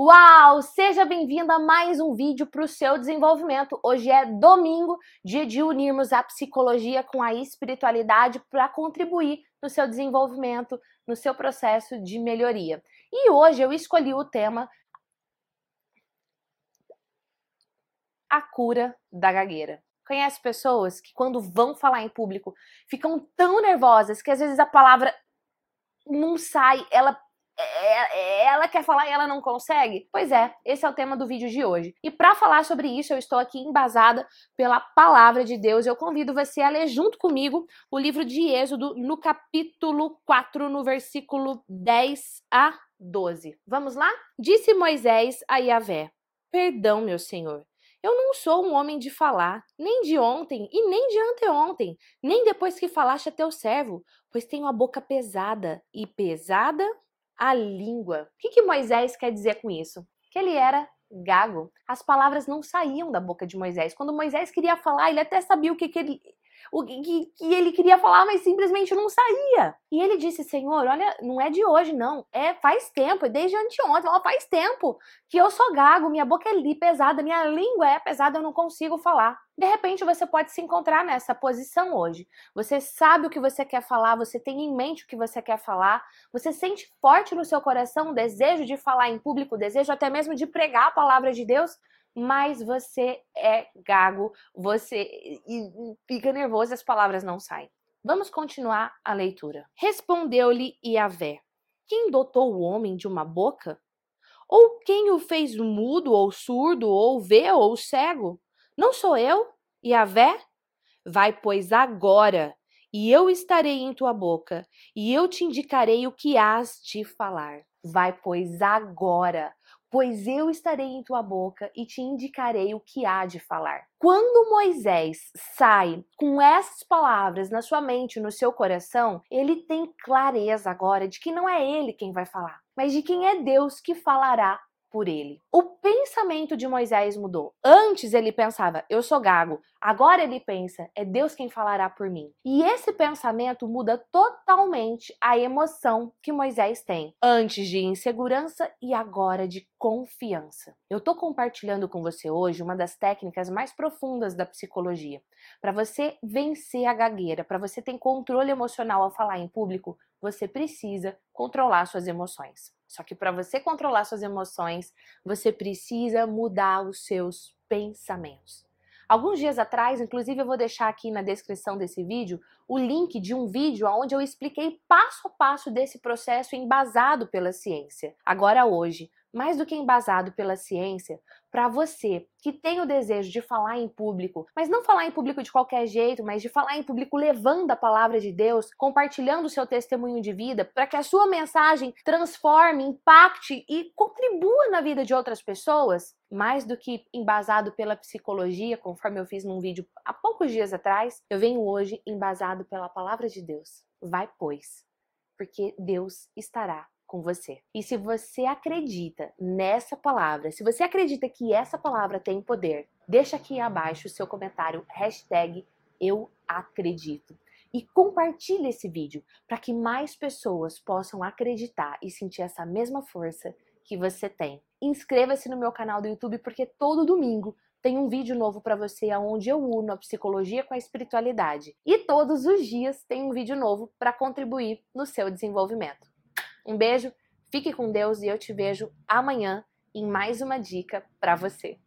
Uau! Seja bem-vindo a mais um vídeo para o seu desenvolvimento. Hoje é domingo, dia de unirmos a psicologia com a espiritualidade para contribuir no seu desenvolvimento, no seu processo de melhoria. E hoje eu escolhi o tema A cura da gagueira. Conhece pessoas que, quando vão falar em público, ficam tão nervosas que às vezes a palavra não sai, ela ela quer falar e ela não consegue? Pois é, esse é o tema do vídeo de hoje. E para falar sobre isso, eu estou aqui embasada pela palavra de Deus. Eu convido você a ler junto comigo o livro de Êxodo, no capítulo 4, no versículo 10 a 12. Vamos lá? Disse Moisés a Yahvé: Perdão, meu senhor. Eu não sou um homem de falar, nem de ontem e nem de anteontem, nem depois que falaste a teu servo, pois tenho a boca pesada, e pesada a língua. O que, que Moisés quer dizer com isso? Que ele era gago. As palavras não saíam da boca de Moisés. Quando Moisés queria falar, ele até sabia o que, que ele o que, que ele queria falar, mas simplesmente não saía. E ele disse: Senhor, olha, não é de hoje, não. É faz tempo, é desde anteontem, ó, faz tempo que eu sou gago, minha boca é pesada, minha língua é pesada, eu não consigo falar. De repente você pode se encontrar nessa posição hoje. Você sabe o que você quer falar, você tem em mente o que você quer falar, você sente forte no seu coração o desejo de falar em público, o desejo até mesmo de pregar a palavra de Deus, mas você é gago, você fica nervoso e as palavras não saem. Vamos continuar a leitura. Respondeu-lhe Iavé: Quem dotou o homem de uma boca? Ou quem o fez mudo, ou surdo, ou vê, ou cego? Não sou eu, Iavé? Vai, pois, agora, e eu estarei em tua boca, e eu te indicarei o que hás de falar. Vai, pois, agora, pois eu estarei em tua boca e te indicarei o que há de falar. Quando Moisés sai com essas palavras na sua mente, no seu coração, ele tem clareza agora de que não é ele quem vai falar, mas de quem é Deus que falará por ele. O pensamento de Moisés mudou. Antes ele pensava, eu sou gago. Agora ele pensa, é Deus quem falará por mim. E esse pensamento muda totalmente a emoção que Moisés tem. Antes de insegurança e agora de confiança. Eu tô compartilhando com você hoje uma das técnicas mais profundas da psicologia. Para você vencer a gagueira, para você ter controle emocional ao falar em público, você precisa controlar suas emoções. Só que para você controlar suas emoções, você precisa mudar os seus pensamentos. Alguns dias atrás, inclusive eu vou deixar aqui na descrição desse vídeo o link de um vídeo onde eu expliquei passo a passo desse processo embasado pela ciência. Agora hoje, mais do que embasado pela ciência, para você que tem o desejo de falar em público, mas não falar em público de qualquer jeito, mas de falar em público levando a palavra de Deus, compartilhando o seu testemunho de vida, para que a sua mensagem transforme, impacte e contribua na vida de outras pessoas, mais do que embasado pela psicologia, conforme eu fiz num vídeo há poucos dias atrás, eu venho hoje embasado pela palavra de Deus. Vai, pois, porque Deus estará com você. E se você acredita nessa palavra, se você acredita que essa palavra tem poder, deixa aqui abaixo o seu comentário, hashtag eu acredito. E compartilhe esse vídeo para que mais pessoas possam acreditar e sentir essa mesma força que você tem. Inscreva-se no meu canal do YouTube porque todo domingo tem um vídeo novo para você onde eu uno a psicologia com a espiritualidade. E todos os dias tem um vídeo novo para contribuir no seu desenvolvimento. Um beijo, fique com Deus e eu te vejo amanhã em mais uma dica para você.